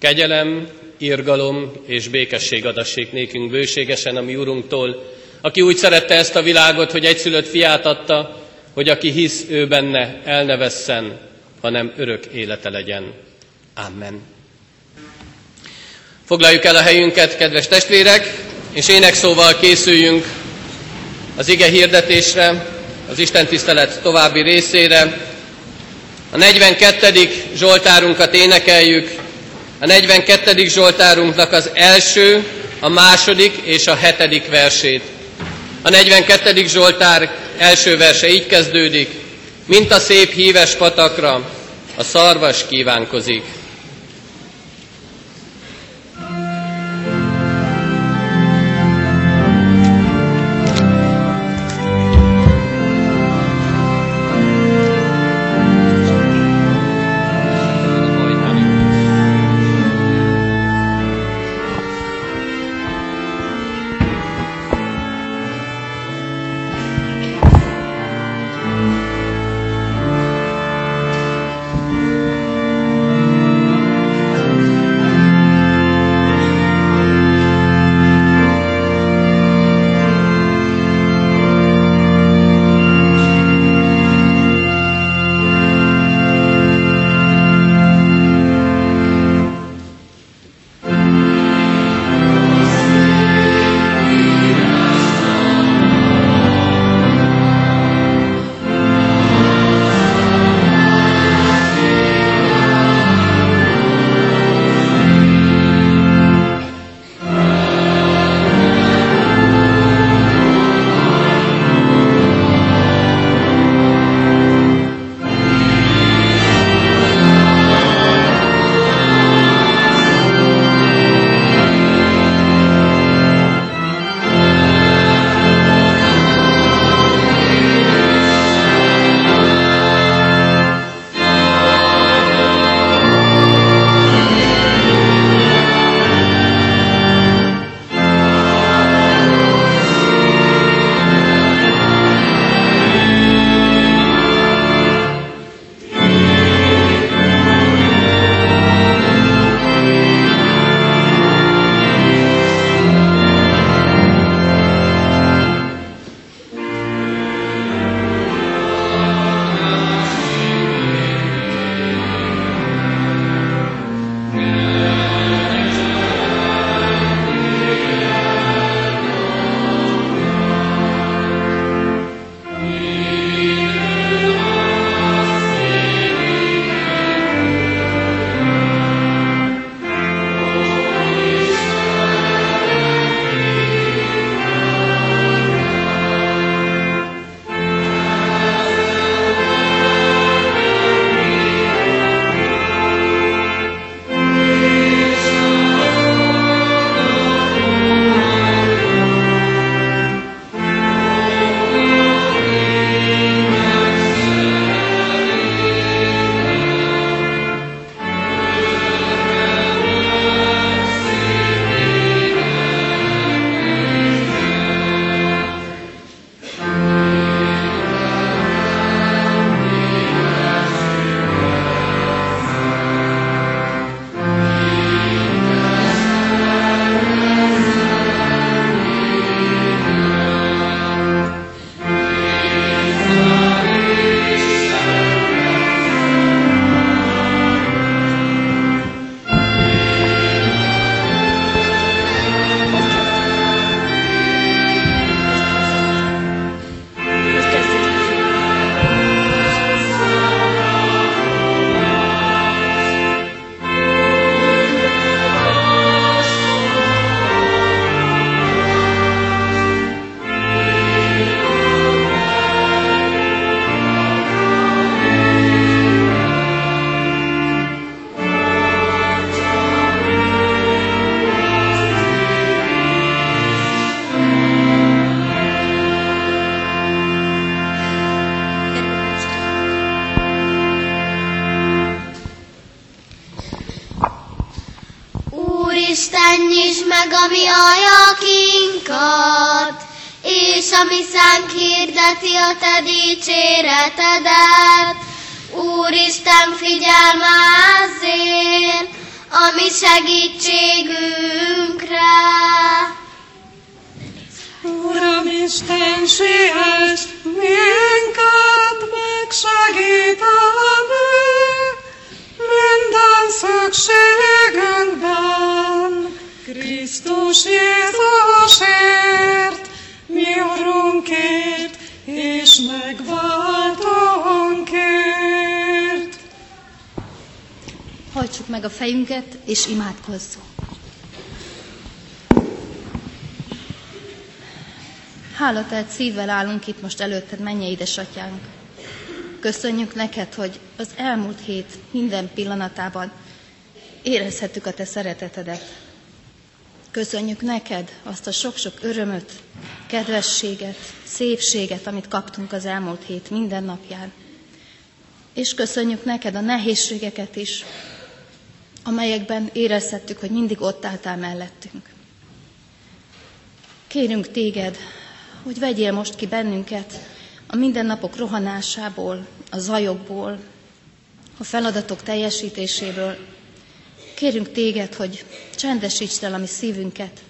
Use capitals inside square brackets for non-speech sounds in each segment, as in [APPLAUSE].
Kegyelem, irgalom és békesség adassék nékünk bőségesen a mi Urunktól, aki úgy szerette ezt a világot, hogy egyszülött fiát adta, hogy aki hisz ő benne, el ne vesszen, hanem örök élete legyen. Amen. Foglaljuk el a helyünket, kedves testvérek, és énekszóval készüljünk az ige hirdetésre, az Isten tisztelet további részére. A 42. Zsoltárunkat énekeljük, a 42. Zsoltárunknak az első, a második és a hetedik versét. A 42. Zsoltár első verse így kezdődik, mint a szép híves patakra, a szarvas kívánkozik. Jézusért, mi Urunkért, és megváltónkért. Hajtsuk meg a fejünket, és imádkozzunk. Hálatelt szívvel állunk itt most előtted, menje édesatyánk. Köszönjük neked, hogy az elmúlt hét minden pillanatában érezhettük a te szeretetedet. Köszönjük neked azt a sok-sok örömöt, kedvességet, szépséget, amit kaptunk az elmúlt hét minden napján. És köszönjük neked a nehézségeket is, amelyekben érezhettük, hogy mindig ott álltál mellettünk. Kérünk téged, hogy vegyél most ki bennünket a mindennapok rohanásából, a zajokból, a feladatok teljesítéséből. Kérünk téged, hogy csendesítsd el a mi szívünket.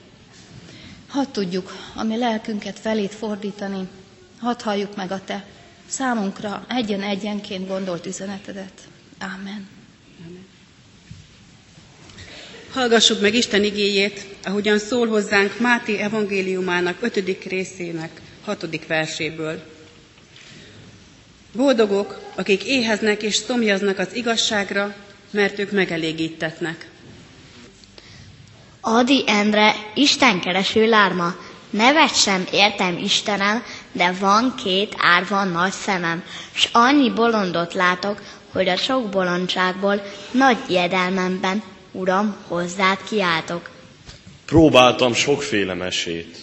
Hadd tudjuk a mi lelkünket felét fordítani, hadd halljuk meg a te számunkra egyen-egyenként gondolt üzenetedet. Ámen. Hallgassuk meg Isten igéjét, ahogyan szól hozzánk Máté evangéliumának ötödik részének hatodik verséből. Boldogok, akik éheznek és szomjaznak az igazságra, mert ők megelégítetnek. Adi Endre, Isten kereső lárma, nevet sem értem Istenem, de van két árva nagy szemem, s annyi bolondot látok, hogy a sok bolondságból nagy jedelmemben, Uram, hozzád kiáltok. Próbáltam sokféle mesét,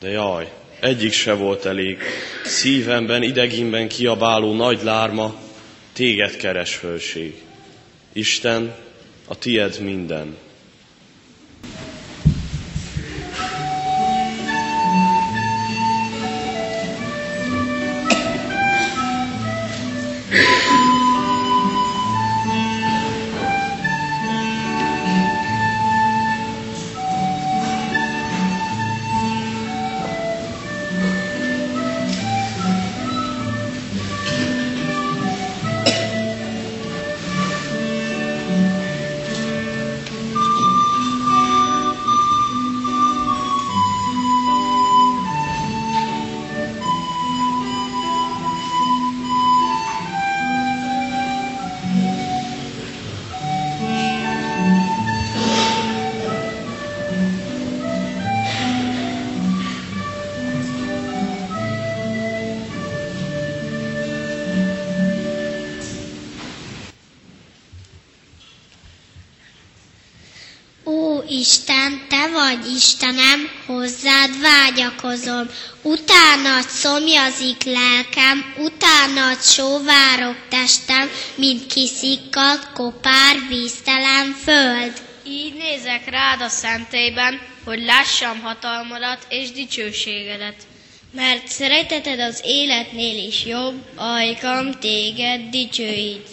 de jaj, egyik se volt elég. Szívemben, idegimben kiabáló nagy lárma, téged keres fölség. Isten, a tied minden. Szomjazik lelkem, utánad sóvárok testem, mint kiszikkadt kopár víztelen föld. Így nézek rád a szentélyben, hogy lássam hatalmadat és dicsőségedet. Mert szereteted az életnél is jobb, ajkam téged dicsőít.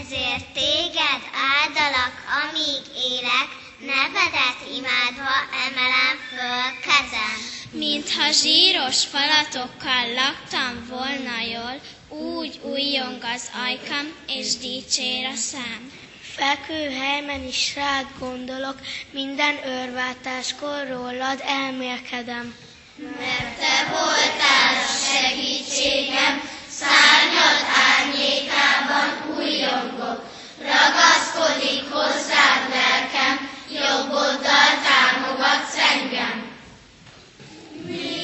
Ezért téged áldalak, amíg élek, nevedet imádva emelem föl kezem. Mintha zsíros falatokkal laktam volna jól, úgy újjong az ajkam, és dicsér a szám. Fekvő helyben is rád gondolok, minden örváltáskor rólad elmélkedem. Mert te voltál a segítségem, szárnyad árnyékában újjongok. Ragaszkodik hozzád lelkem, jobboddal támogatsz engem. Mint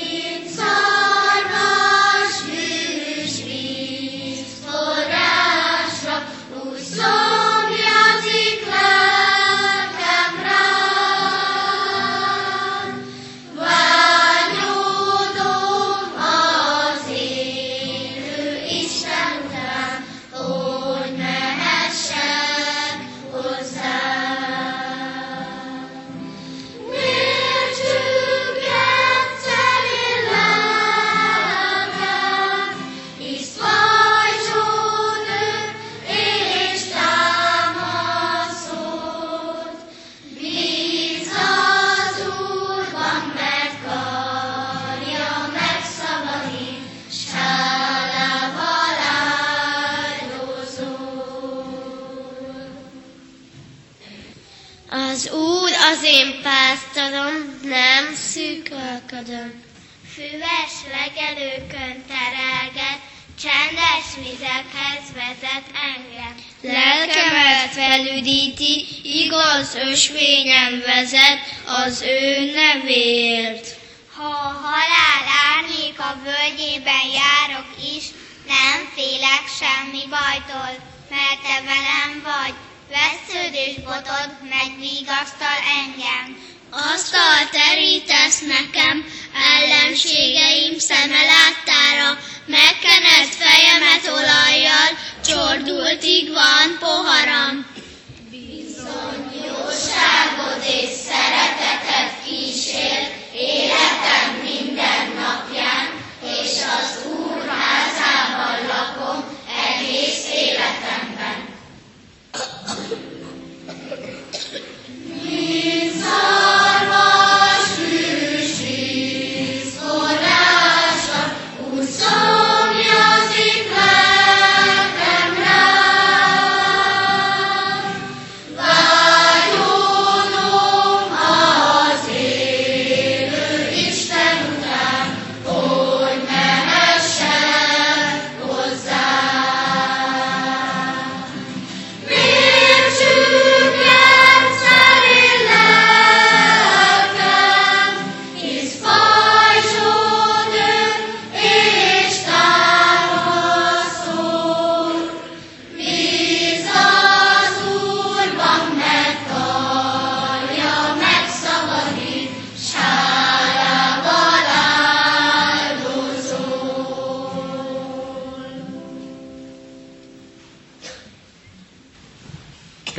bajtól, mert te velem vagy. Vesződés botod megvigasztal engem. Asztal terítesz nekem, ellenségeim szeme láttára, megkened fejemet olajjal, csordultig van poharam.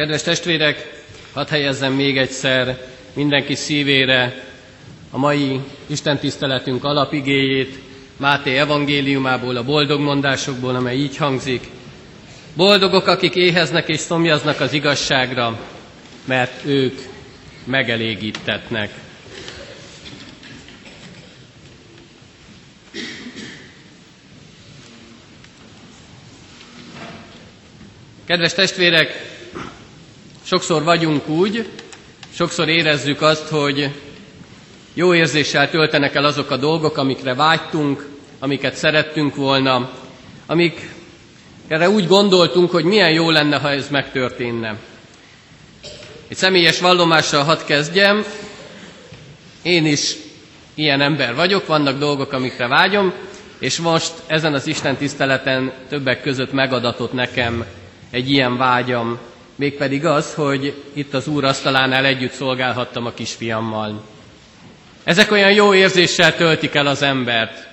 Kedves testvérek, hadd helyezzem még egyszer mindenki szívére a mai Isten tiszteletünk alapigéjét, Máté evangéliumából, a boldog mondásokból, amely így hangzik. Boldogok, akik éheznek és szomjaznak az igazságra, mert ők megelégítetnek. Kedves testvérek, sokszor vagyunk úgy, sokszor érezzük azt, hogy jó érzéssel töltenek el azok a dolgok, amikre vágytunk, amiket szerettünk volna, amik erre úgy gondoltunk, hogy milyen jó lenne, ha ez megtörténne. Egy személyes vallomással hadd kezdjem. Én is ilyen ember vagyok, vannak dolgok, amikre vágyom, és most ezen az Isten tiszteleten többek között megadatott nekem egy ilyen vágyam, mégpedig az, hogy itt az Úr asztalánál együtt szolgálhattam a kisfiammal. Ezek olyan jó érzéssel töltik el az embert,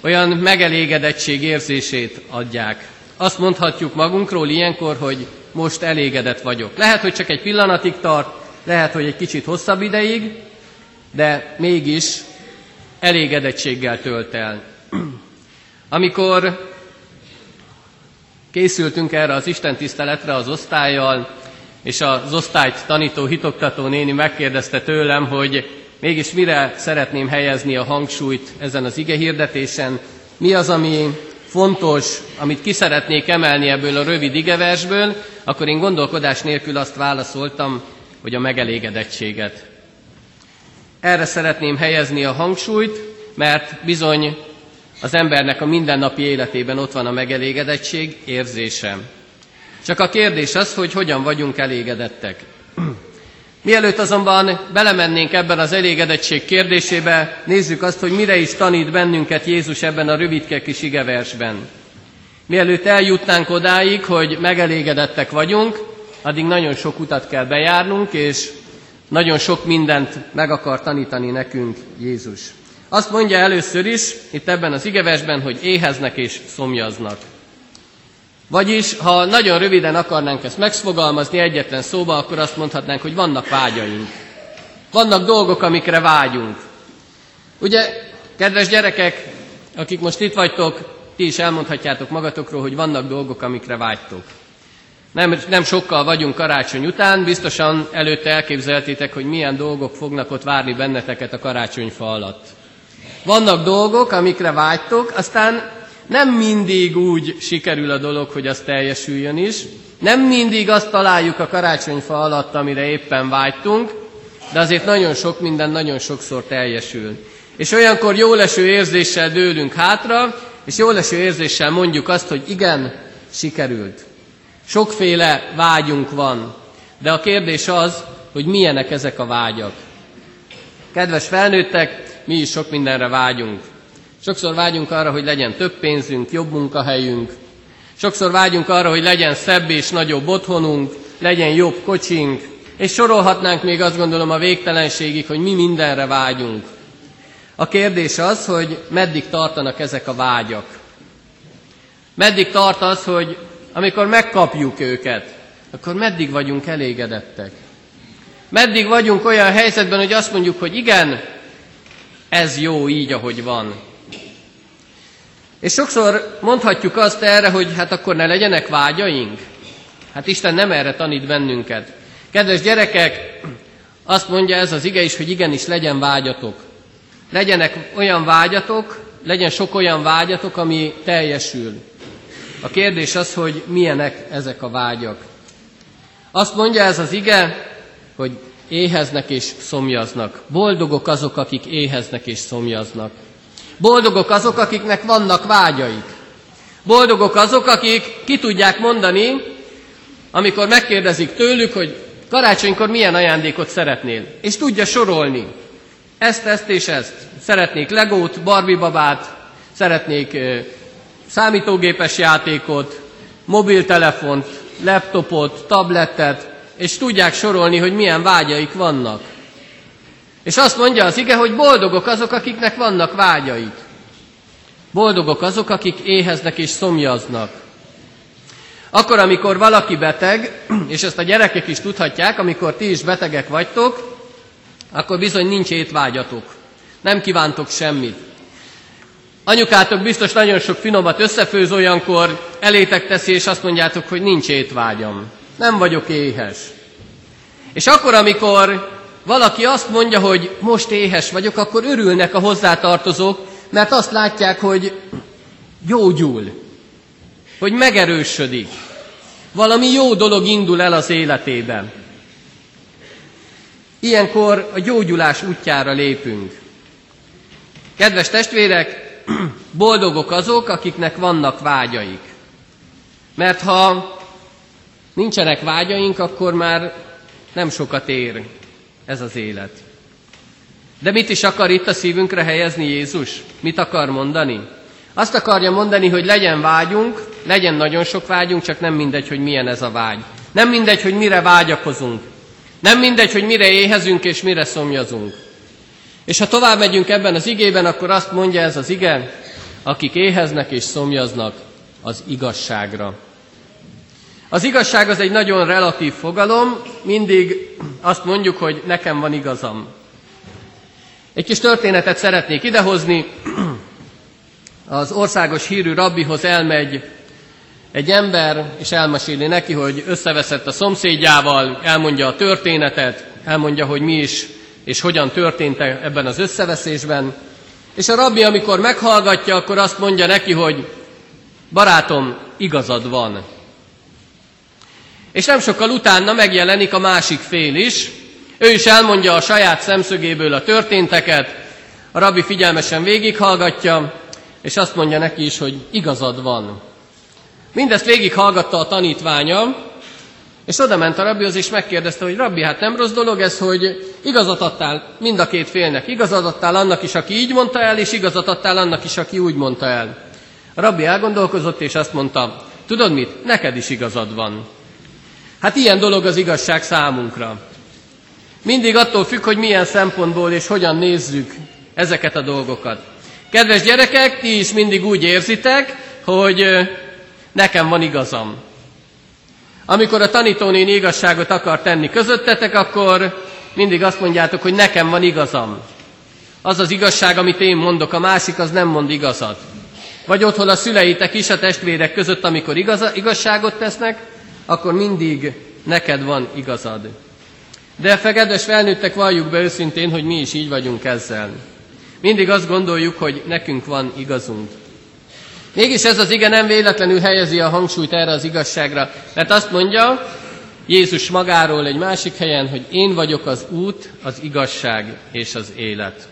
olyan megelégedettség érzését adják. Azt mondhatjuk magunkról ilyenkor, hogy most elégedett vagyok. Lehet, hogy csak egy pillanatig tart, lehet, hogy egy kicsit hosszabb ideig, de mégis elégedettséggel tölt el. [CLEARS THROAT] Amikor készültünk erre az Isten tiszteletre az osztályjal, és az osztályt tanító, hitoktató néni megkérdezte tőlem, hogy mégis mire szeretném helyezni a hangsúlyt ezen az ige hirdetésen, mi az, ami fontos, amit ki szeretnék emelni ebből a rövid igeversből, akkor én gondolkodás nélkül azt válaszoltam, hogy a megelégedettséget. Erre szeretném helyezni a hangsúlyt, mert bizony az embernek a mindennapi életében ott van a megelégedettség érzése. Csak a kérdés az, hogy hogyan vagyunk elégedettek. [CLEARS THROAT] Mielőtt azonban belemennénk ebben az elégedettség kérdésébe, nézzük azt, hogy mire is tanít bennünket Jézus ebben a rövidke kis igeversben. Mielőtt eljutnánk odáig, hogy megelégedettek vagyunk, addig nagyon sok utat kell bejárnunk, és nagyon sok mindent meg akar tanítani nekünk Jézus. Azt mondja először is, itt ebben az igeversben, hogy éheznek és szomjaznak. Vagyis, ha nagyon röviden akarnánk ezt megfogalmazni egyetlen szóba, akkor azt mondhatnánk, hogy vannak vágyaink. Vannak dolgok, amikre vágyunk. Ugye, kedves gyerekek, akik most itt vagytok, ti is elmondhatjátok magatokról, hogy vannak dolgok, amikre vágytok. Nem, nem sokkal vagyunk karácsony után, biztosan előtte elképzeltétek, hogy milyen dolgok fognak ott várni benneteket a karácsonyfa alatt. Vannak dolgok, amikre vágytok, aztán nem mindig úgy sikerül a dolog, hogy az teljesüljön is, Nem mindig azt találjuk a karácsonyfa alatt, amire éppen vágytunk, de azért nagyon sok minden nagyon sokszor teljesül. És olyankor jó leső érzéssel dőlünk hátra, és jó leső érzéssel mondjuk azt, hogy igen, sikerült. Sokféle vágyunk van, de a kérdés az, hogy milyenek ezek a vágyak. Kedves felnőttek, mi is sok mindenre vágyunk. Sokszor vágyunk arra, hogy legyen több pénzünk, jobb munkahelyünk. Sokszor vágyunk arra, hogy legyen szebb és nagyobb otthonunk, legyen jobb kocsink, és sorolhatnánk még azt gondolom a végtelenségig, hogy mi mindenre vágyunk. A kérdés az, hogy meddig tartanak ezek a vágyak. Meddig tart az, hogy amikor megkapjuk őket, akkor meddig vagyunk elégedettek. Meddig vagyunk olyan helyzetben, hogy azt mondjuk, hogy igen, ez jó így, ahogy van. És sokszor mondhatjuk azt erre, hogy hát akkor ne legyenek vágyaink. Hát Isten nem erre tanít bennünket. Kedves gyerekek, azt mondja ez az ige is, hogy igenis legyen vágyatok. Legyenek olyan vágyatok, legyen sok olyan vágyatok, ami teljesül. A kérdés az, hogy milyenek ezek a vágyak. Azt mondja ez az ige, hogy éheznek és szomjaznak. Boldogok azok, akik éheznek és szomjaznak. Boldogok azok, akiknek vannak vágyaik. Boldogok azok, akik ki tudják mondani, amikor megkérdezik tőlük, hogy karácsonykor milyen ajándékot szeretnél. És tudja sorolni. Ezt, ezt és ezt. Szeretnék legót, Barbie babát, szeretnék számítógépes játékot, mobiltelefont, laptopot, tabletet, és tudják sorolni, hogy milyen vágyaik vannak. És azt mondja az ige, hogy boldogok azok, akiknek vannak vágyaik. Boldogok azok, akik éheznek és szomjaznak. Akkor, amikor valaki beteg, [CLEARS THROAT] és ezt a gyerekek is tudhatják, amikor ti is betegek vagytok, akkor bizony nincs étvágyatok. Nem kívántok semmit. Anyukátok biztos nagyon sok finomat összefőz olyankor, elétek teszi, és azt mondjátok, hogy nincs étvágyam. Nem vagyok éhes. És akkor, amikor valaki azt mondja, hogy most éhes vagyok, akkor örülnek a hozzátartozók, mert azt látják, hogy gyógyul, hogy megerősödik. Valami jó dolog indul el az életében. Ilyenkor a gyógyulás útjára lépünk. Kedves testvérek, [CLEARS THROAT] boldogok azok, akiknek vannak vágyaik. Mert ha nincsenek vágyaink, akkor már nem sokat ér ez az élet. De mit is akar itt a szívünkre helyezni Jézus? Mit akar mondani? Azt akarja mondani, hogy legyen vágyunk, legyen nagyon sok vágyunk, csak nem mindegy, hogy milyen ez a vágy. Nem mindegy, hogy mire vágyakozunk. Nem mindegy, hogy mire éhezünk és mire szomjazunk. És ha tovább megyünk ebben az igében, akkor azt mondja ez az ige, akik éheznek és szomjaznak az igazságra. Az igazság az egy nagyon relatív fogalom, mindig azt mondjuk, hogy nekem van igazam. Egy kis történetet szeretnék idehozni. Az országos hírű rabbihoz elmegy egy ember, és elmeséli neki, hogy összeveszett a szomszédjával, elmondja a történetet, elmondja, hogy mi is és hogyan történt ebben az összeveszésben. És a rabbi, amikor meghallgatja, akkor azt mondja neki, hogy barátom, igazad van. És nem sokkal utána megjelenik a másik fél is, ő is elmondja a saját szemszögéből a történteket, a rabbi figyelmesen végighallgatja, és azt mondja neki is, hogy igazad van. Mindezt végighallgatta a tanítványa, és oda ment a rabbihoz, és megkérdezte, hogy rabbi, hát nem rossz dolog ez, hogy igazat adtál mind a két félnek. Igazat adtál annak is, aki így mondta el, és igazat adtál annak is, aki úgy mondta el. A rabbi elgondolkozott, és azt mondta, tudod mit, neked is igazad van. Hát ilyen dolog az igazság számunkra. Mindig attól függ, hogy milyen szempontból és hogyan nézzük ezeket a dolgokat. Kedves gyerekek, ti is mindig úgy érzitek, hogy nekem van igazam. Amikor a tanítónéni igazságot akar tenni közöttetek, akkor mindig azt mondjátok, hogy nekem van igazam. Az az igazság, amit én mondok, a másik az nem mond igazat. Vagy otthon a szüleitek is a testvérek között, amikor igaz, igazságot tesznek, akkor mindig neked van igazad. De fegedves felnőttek, valljuk be őszintén, hogy mi is így vagyunk ezzel. Mindig azt gondoljuk, hogy nekünk van igazunk. Mégis ez az ige nem véletlenül helyezi a hangsúlyt erre az igazságra, mert azt mondja Jézus magáról egy másik helyen, hogy én vagyok az út, az igazság és az élet.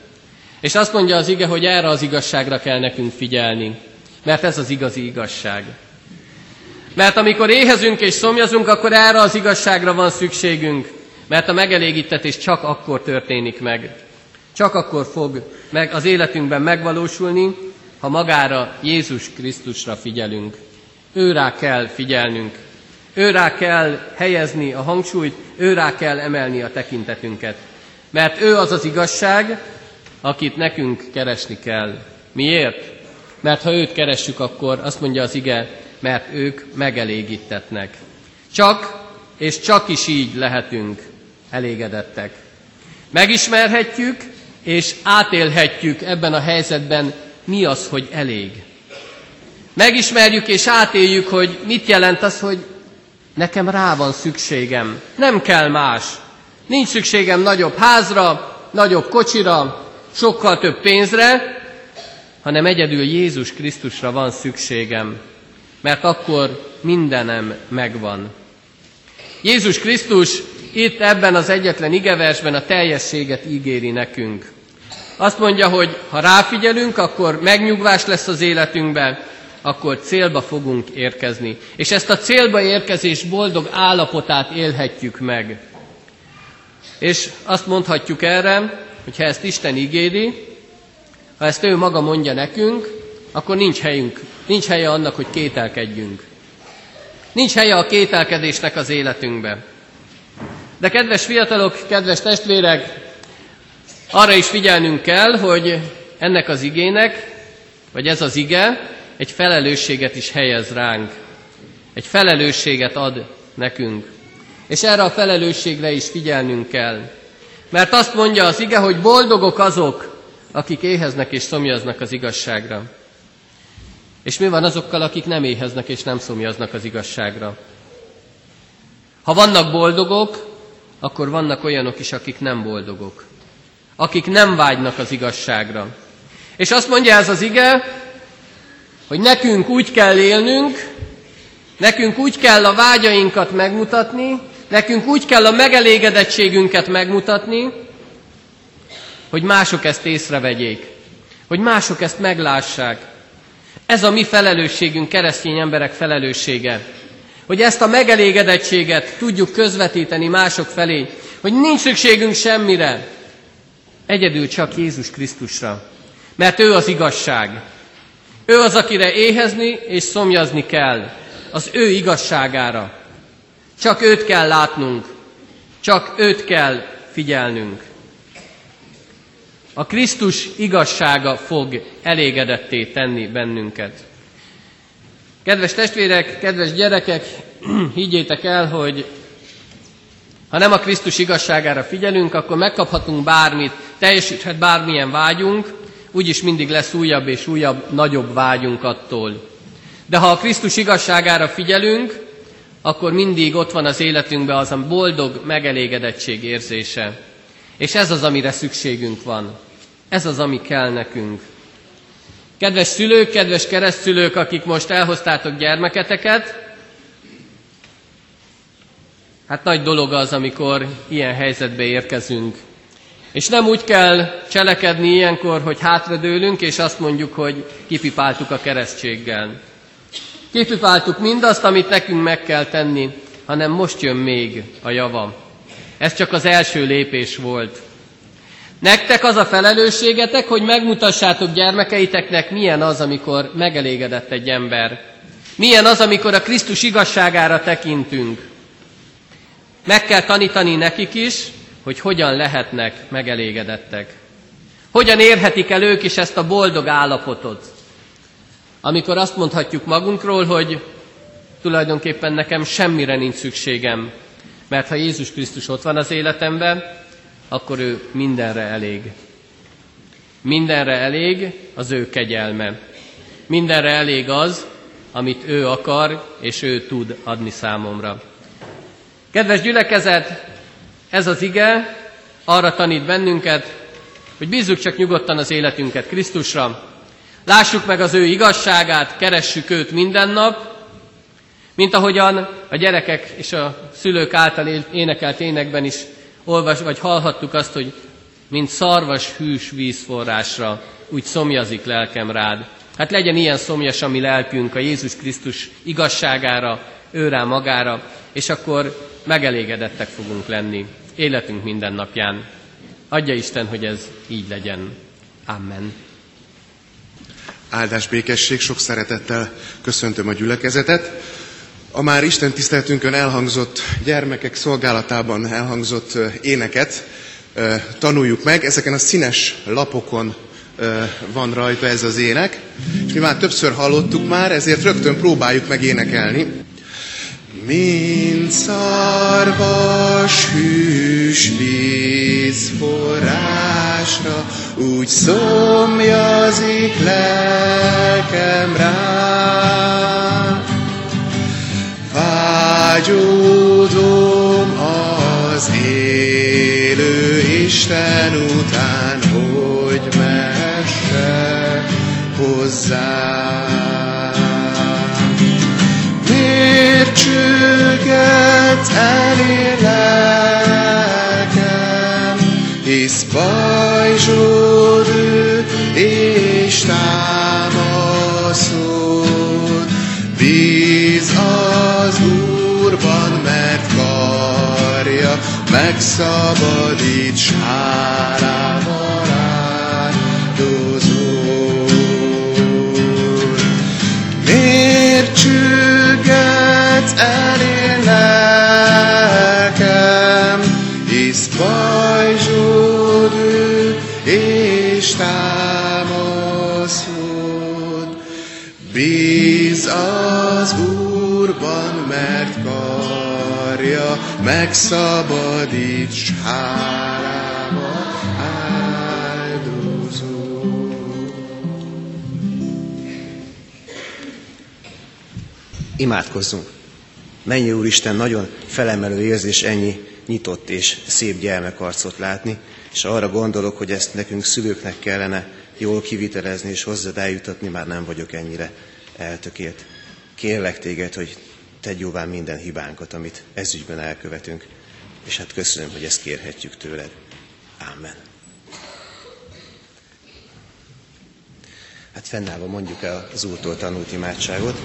És azt mondja az ige, hogy erre az igazságra kell nekünk figyelni, mert ez az igazi igazság. Mert amikor éhezünk és szomjazunk, akkor erre az igazságra van szükségünk, mert a megelégítetés csak akkor történik meg. Csak akkor fog meg az életünkben megvalósulni, ha magára Jézus Krisztusra figyelünk. Őrá kell figyelnünk, őrá kell helyezni a hangsúlyt, őrá kell emelni a tekintetünket. Mert ő az az igazság, akit nekünk keresni kell. Miért? Mert ha őt keressük, akkor azt mondja az ige, mert ők megelégítetnek. Csak és csak is így lehetünk elégedettek. Megismerhetjük és átélhetjük ebben a helyzetben, mi az, hogy elég. Megismerjük és átéljük, hogy mit jelent az, hogy nekem rá van szükségem. Nem kell más. Nincs szükségem nagyobb házra, nagyobb kocsira, sokkal több pénzre, hanem egyedül Jézus Krisztusra van szükségem, mert akkor mindenem megvan. Jézus Krisztus itt ebben az egyetlen igeversben a teljességet ígéri nekünk. Azt mondja, hogy ha ráfigyelünk, akkor megnyugvás lesz az életünkben, akkor célba fogunk érkezni. És ezt a célba érkezés boldog állapotát élhetjük meg. És azt mondhatjuk erre, hogy ha ezt Isten ígéri, ha ezt ő maga mondja nekünk, akkor nincs helyünk, nincs helye annak, hogy kételkedjünk. Nincs helye a kételkedésnek az életünkbe. De kedves fiatalok, kedves testvérek, arra is figyelnünk kell, hogy ennek az igének, vagy ez az ige, egy felelősséget is helyez ránk. Egy felelősséget ad nekünk. És erre a felelősségre is figyelnünk kell. Mert azt mondja az ige, hogy boldogok azok, akik éheznek és szomjaznak az igazságra. És mi van azokkal, akik nem éheznek és nem szomjaznak az igazságra? Ha vannak boldogok, akkor vannak olyanok is, akik nem boldogok. Akik nem vágynak az igazságra. És azt mondja ez az ige, hogy nekünk úgy kell élnünk, nekünk úgy kell a vágyainkat megmutatni, nekünk úgy kell a megelégedettségünket megmutatni, hogy mások ezt észrevegyék, hogy mások ezt meglássák. Ez a mi felelősségünk, keresztény emberek felelőssége, hogy ezt a megelégedettséget tudjuk közvetíteni mások felé, hogy nincs szükségünk semmire, egyedül csak Jézus Krisztusra, mert ő az igazság. Ő az, akire éhezni és szomjazni kell, az ő igazságára. Csak őt kell látnunk, csak őt kell figyelnünk. A Krisztus igazsága fog elégedetté tenni bennünket. Kedves testvérek, kedves gyerekek, [CLEARS THROAT] higgyétek el, hogy ha nem a Krisztus igazságára figyelünk, akkor megkaphatunk bármit, teljesíthet bármilyen vágyunk, úgyis mindig lesz újabb és újabb, nagyobb vágyunk attól. De ha a Krisztus igazságára figyelünk, akkor mindig ott van az életünkben az a boldog megelégedettség érzése. És ez az, amire szükségünk van. Ez az, ami kell nekünk. Kedves szülők, kedves keresztülők, akik most elhoztátok gyermeketeket, hát nagy dolog az, amikor ilyen helyzetbe érkezünk. És nem úgy kell cselekedni ilyenkor, hogy hátradőlünk, és azt mondjuk, hogy kipipáltuk a keresztséggel. Kipipáltuk mindazt, amit nekünk meg kell tenni, hanem most jön még a java. Ez csak az első lépés volt. Nektek az a felelősségetek, hogy megmutassátok gyermekeiteknek, milyen az, amikor megelégedett egy ember. Milyen az, amikor a Krisztus igazságára tekintünk. Meg kell tanítani nekik is, hogy hogyan lehetnek megelégedettek. Hogyan érhetik el ők is ezt a boldog állapotot. Amikor azt mondhatjuk magunkról, hogy tulajdonképpen nekem semmire nincs szükségem, mert ha Jézus Krisztus ott van az életemben, akkor ő mindenre elég. Mindenre elég az ő kegyelme. Mindenre elég az, amit ő akar, és ő tud adni számomra. Kedves gyülekezet, ez az ige arra tanít bennünket, hogy bízzuk csak nyugodtan az életünket Krisztusra, Lássuk meg az ő igazságát, keressük őt minden nap, mint ahogyan a gyerekek és a szülők által énekelt énekben is olvas, vagy hallhattuk azt, hogy mint szarvas hűs vízforrásra, úgy szomjazik lelkem rád. Hát legyen ilyen szomjas a mi lelkünk a Jézus Krisztus igazságára, őrá magára, és akkor megelégedettek fogunk lenni életünk minden napján. Adja Isten, hogy ez így legyen. Amen. Áldás békesség, sok szeretettel köszöntöm a gyülekezetet. A már Isten tiszteltünkön elhangzott gyermekek szolgálatában elhangzott éneket tanuljuk meg. Ezeken a színes lapokon van rajta ez az ének, és mi már többször hallottuk már, ezért rögtön próbáljuk meg énekelni. Mint szarvas hűs víz forrásra, úgy szomjazik lelkem rá. Vágyódom az élő Isten után, hogy messe hozzá. Miért csüget elér lelkem, hisz pajzsod megszabadít, s karja megszabadít, s hálával áldozol. Imádkozzunk! Mennyi Úristen, nagyon felemelő érzés ennyi nyitott és szép gyermekarcot látni, és arra gondolok, hogy ezt nekünk szülőknek kellene jól kivitelezni és hozzád eljutatni, már nem vagyok ennyire eltökélt. Kérlek téged, hogy tegyd jóvá minden hibánkat, amit ezügyben elkövetünk, és hát köszönöm, hogy ezt kérhetjük tőled. Amen. Hát fennállva mondjuk el az Úrtól tanult imádságot.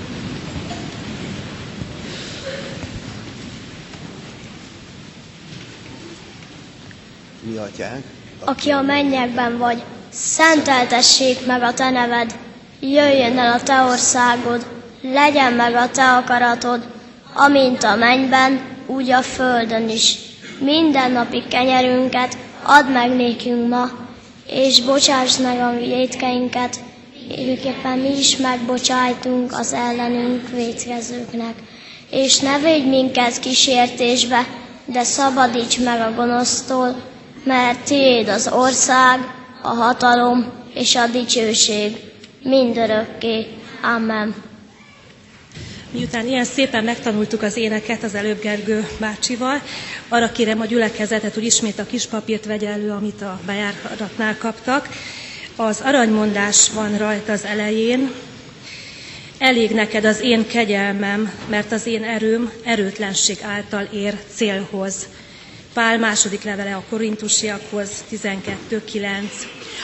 Mi atyánk, aki a mennyekben vagy, szenteltessék meg a te neved, jöjjön el a te országod, legyen meg a te akaratod, amint a mennyben, úgy a földön is. Minden napi kenyerünket add meg nékünk ma, és bocsáss meg a védkeinket, éppen mi is megbocsájtunk az ellenünk védkezőknek. És ne védj minket kísértésbe, de szabadíts meg a gonosztól, mert Tiéd az ország, a hatalom és a dicsőség mindörökké. Amen. Miután ilyen szépen megtanultuk az éneket az előbb Gergő bácsival, arra kérem a gyülekezetet, hogy ismét a kis papírt vegye elő, amit a bejáratnál kaptak. Az aranymondás van rajta az elején. Elég neked az én kegyelmem, mert az én erőm erőtlenség által ér célhoz. Pál második levele a korintusiakhoz 12.9.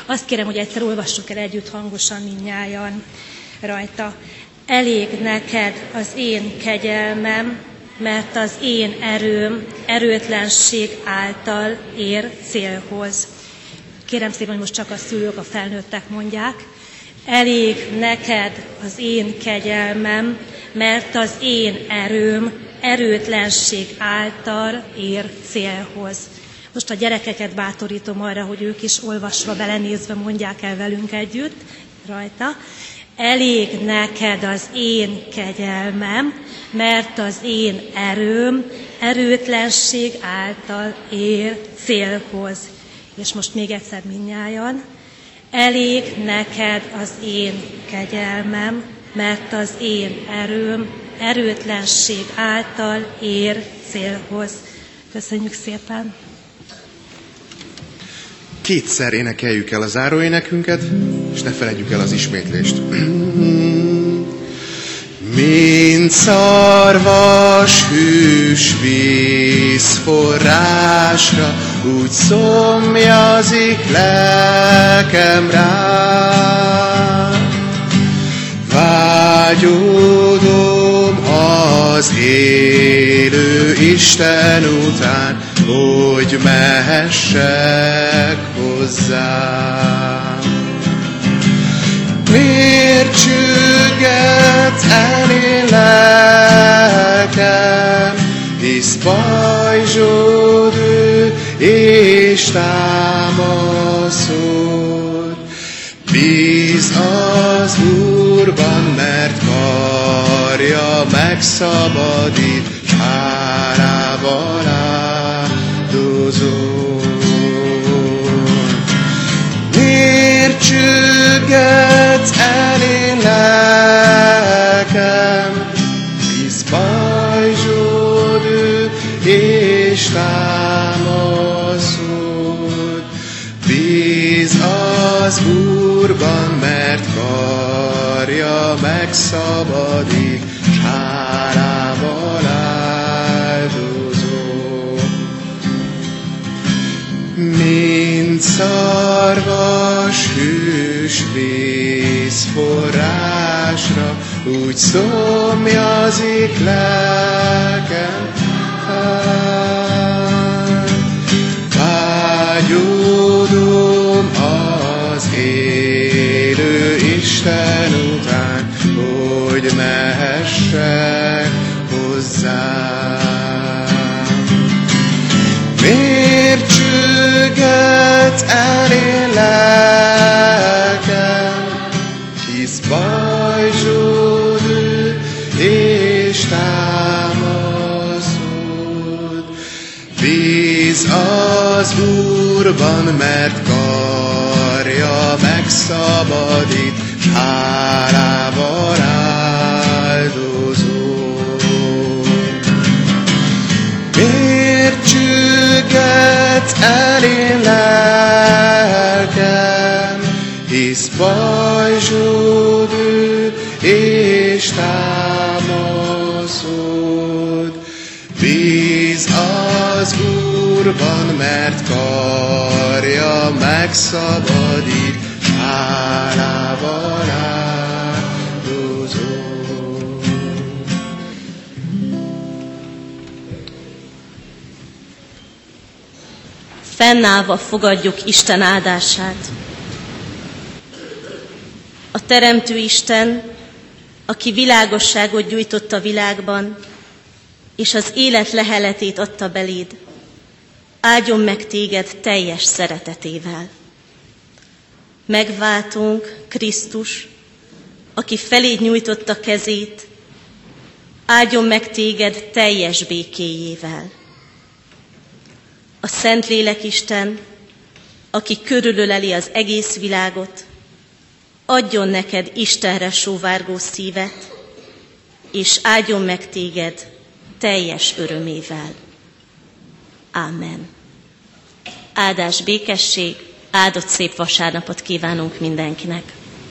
Azt kérem, hogy egyszer olvassuk el együtt hangosan minnyájan rajta. Elég neked az én kegyelmem, mert az én erőm erőtlenség által ér célhoz. Kérem szépen, hogy most csak a szülők, a felnőttek mondják. Elég neked az én kegyelmem, mert az én erőm erőtlenség által ér célhoz. Most a gyerekeket bátorítom arra, hogy ők is olvasva, belenézve mondják el velünk együtt rajta. Elég neked az én kegyelmem, mert az én erőm erőtlenség által ér célhoz. És most még egyszer minnyájan. Elég neked az én kegyelmem, mert az én erőm erőtlenség által ér célhoz. Köszönjük szépen! Kétszer énekeljük el a záróénekünket, és ne felejtjük el az ismétlést. [CLEARS THROAT] Mint szarvas hűs víz forrásra, úgy szomjazik lelkem rá. Vágyódom az élő Isten után, hogy mehessek hozzám. Miért csügget elé lelkem, hisz pajzsod ő és támaszod. Bíz az Úrban, mert karja megszabadít, s csüggetsz elé lelkem, hisz pajzsod ő és támaszod. Bíz az Úrban, mert karja megszabadít, s hálával áldozol. Mint szarvas hűs víz forrásra, úgy szomjazik lelkem, Vágyódom megszabadít, s hálával áldozol. Miért csügget elé lelkem, hisz pajzsod ő és támaszod. Bíz az Úrban, mert karja megszabadít, s hálával áldozol. Fennállva fogadjuk Isten áldását. A Teremtő Isten, aki világosságot gyújtott a világban, és az élet leheletét adta beléd, áldjon meg téged teljes szeretetével. Megváltunk Krisztus, aki feléd nyújtotta kezét, áldjon meg téged teljes békéjével. A Szentlélek Isten, aki körülöleli az egész világot, adjon neked Istenre sóvárgó szívet, és áldjon meg téged teljes örömével. Ámen. Áldás békesség, áldott szép vasárnapot kívánunk mindenkinek.